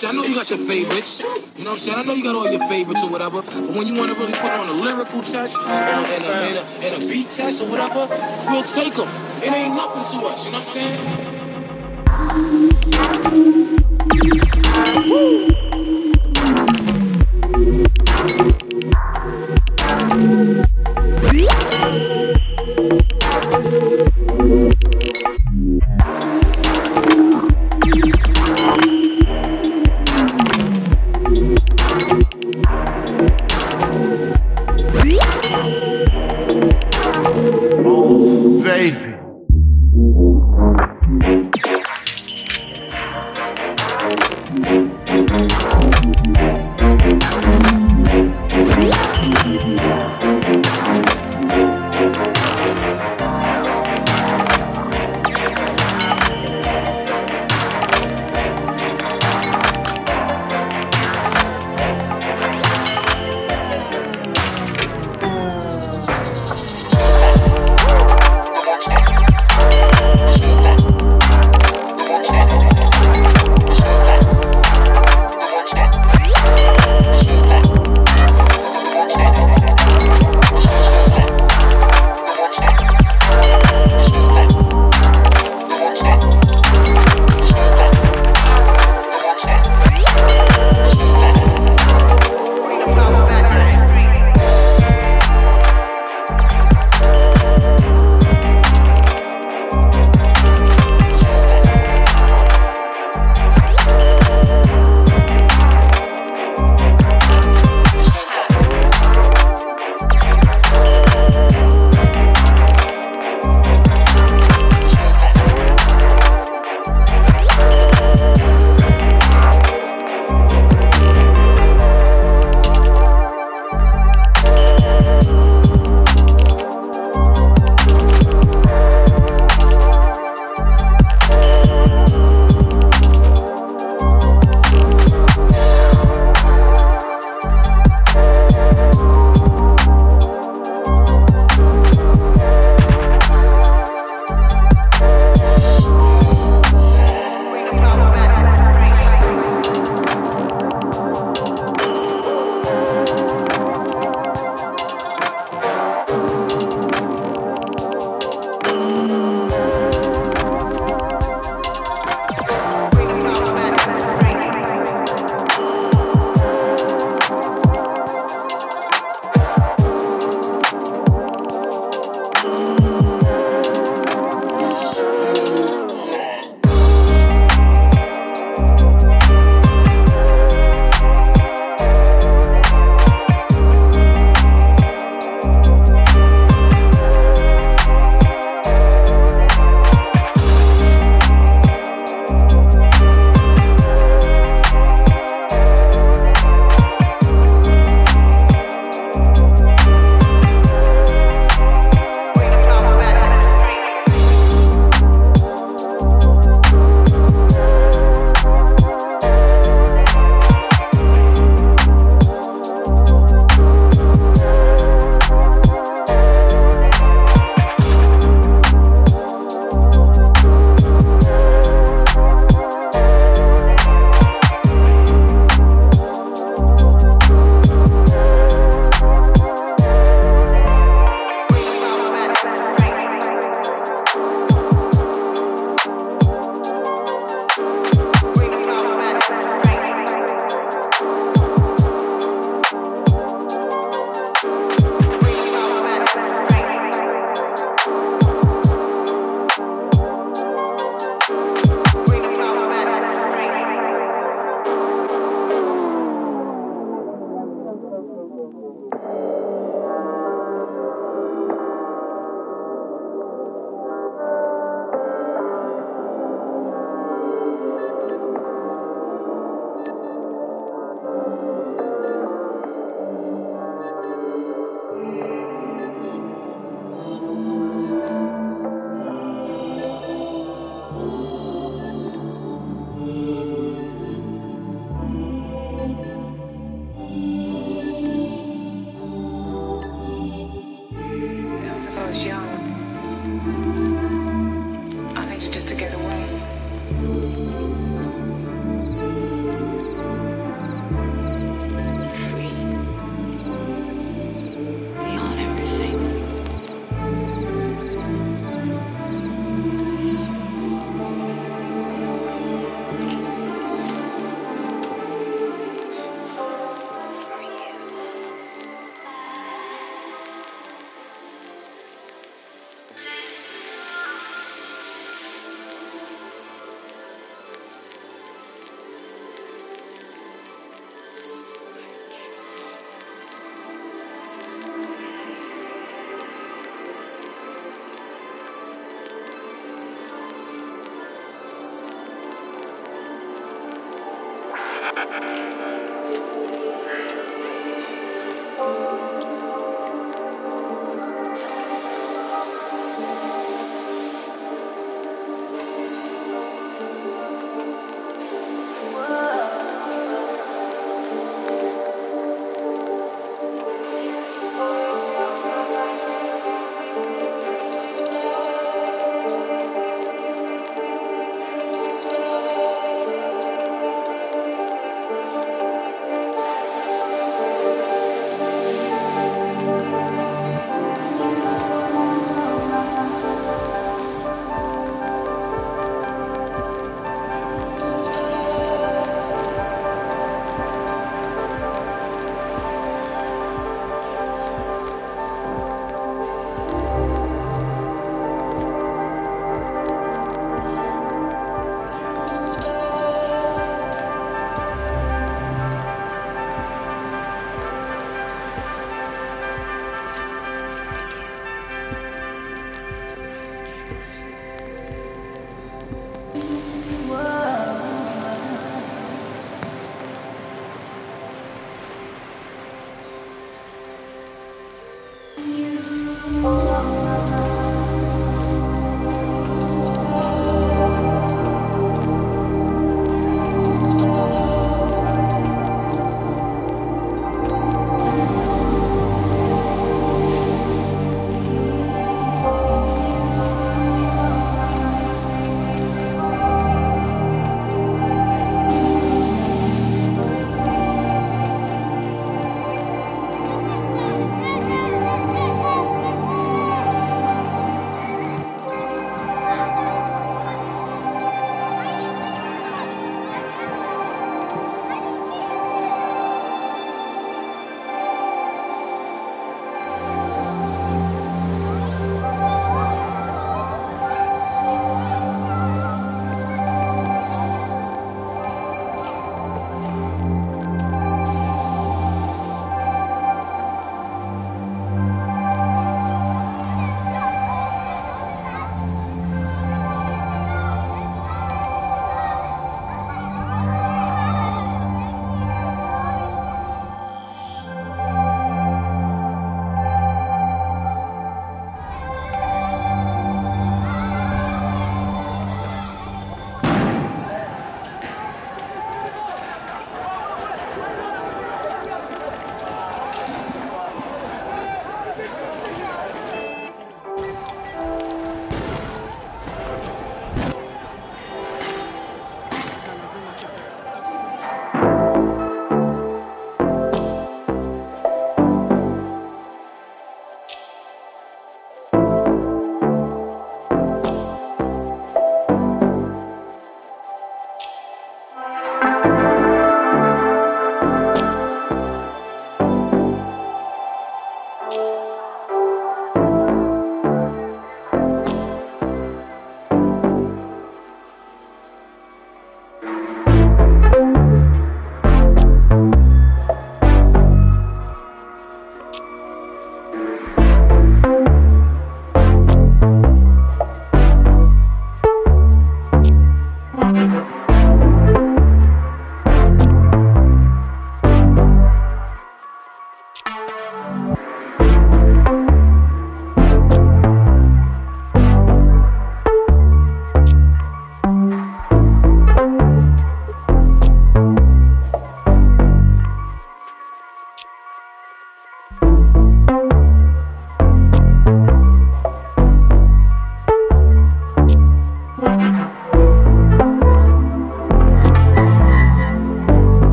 saying? I know you got your favorites. You know what I'm saying? I know you got all your favorites or whatever. But when you want to really put on a lyrical test or and a, and a, and a beat test or whatever, we'll take them. It ain't nothing to us. You know what I'm saying?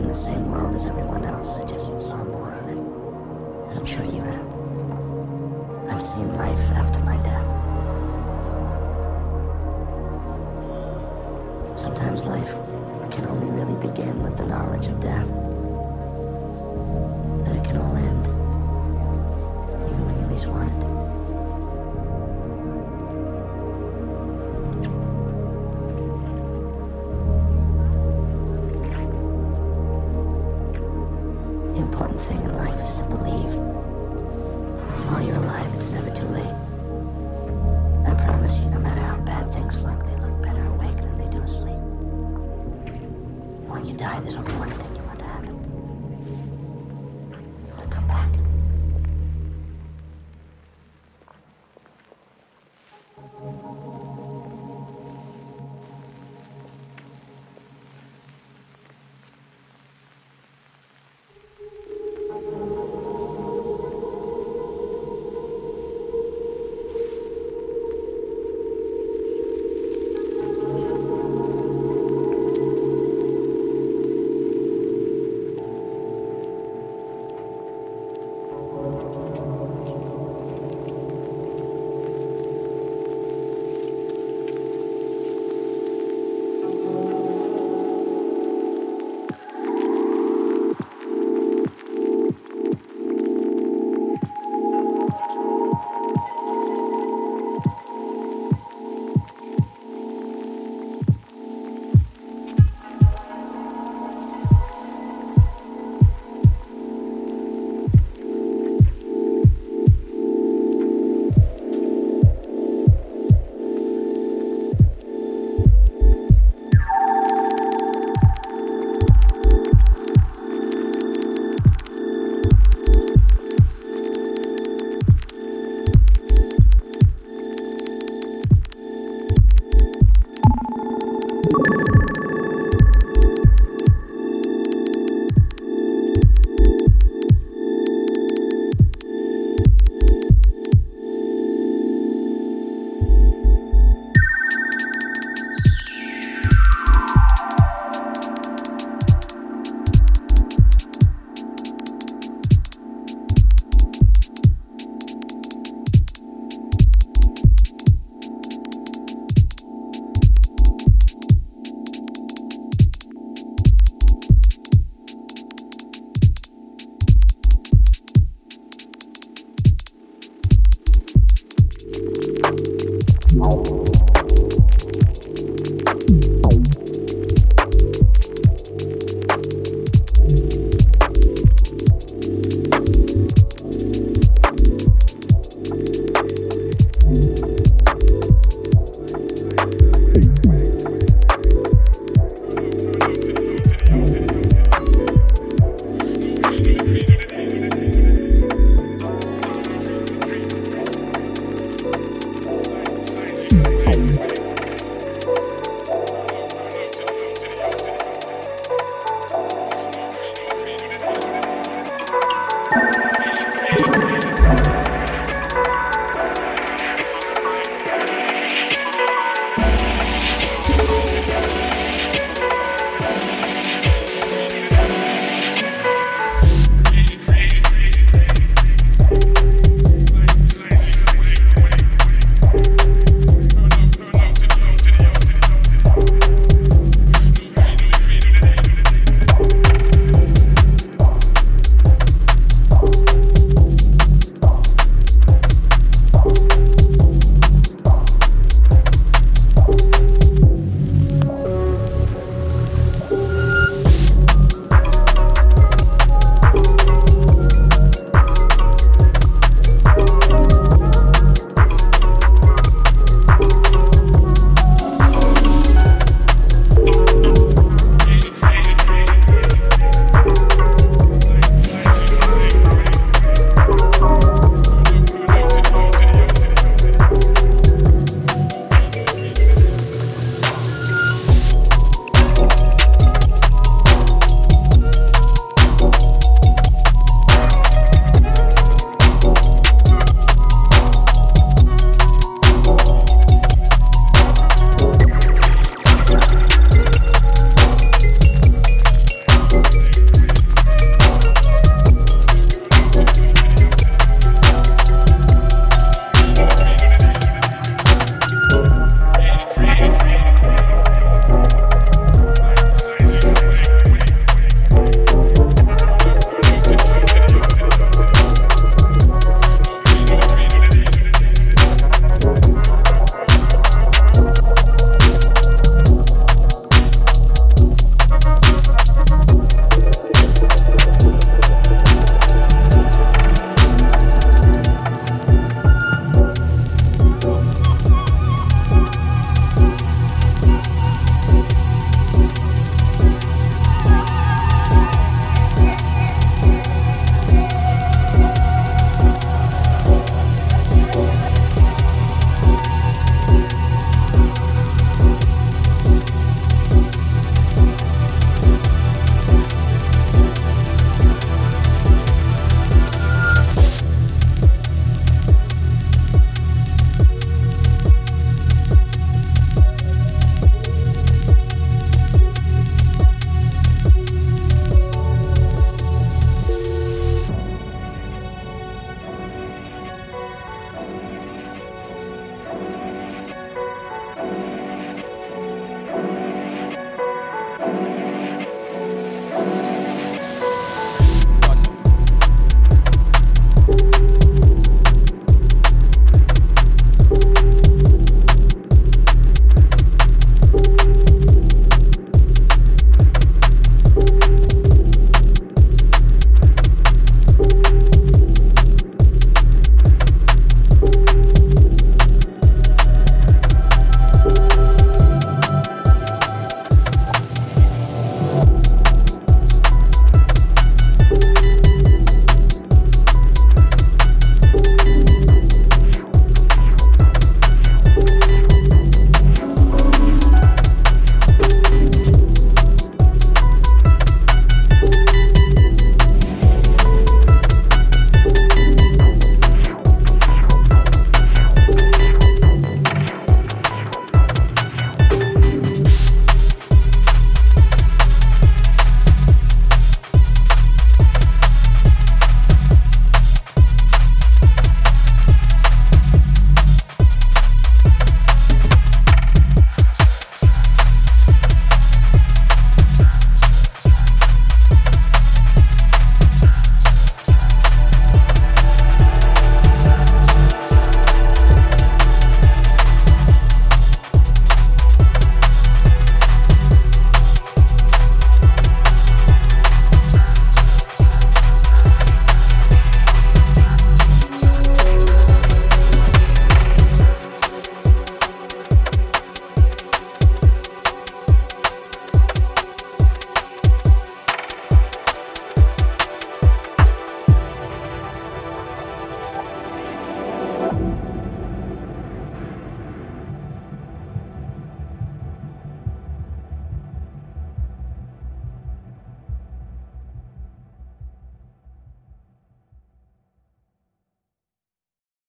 in the same world as everyone else. I just saw more of it, as I'm sure you have. I've seen life after my death. Sometimes life can only really begin with the knowledge of death. Thank